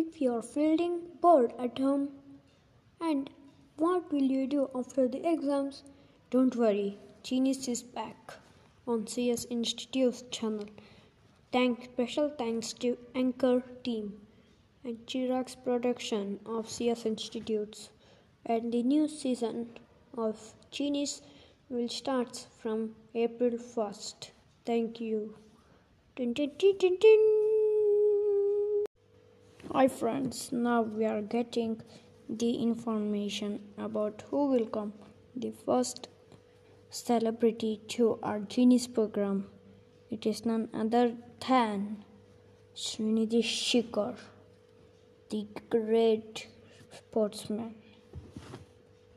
If you're feeling bored at home, and what will you do after the exams? Don't worry, Genius is back on CS Institute's channel. Thank special thanks to Anchor team and Chirag's production of CS Institutes. And the new season of Genius will start from April 1st. Thank you. Dun, dun, dun, Hi friends, now we are getting the information about who will come the first celebrity to our genius program. It is none other than Srinidhi Shikhar, the great sportsman.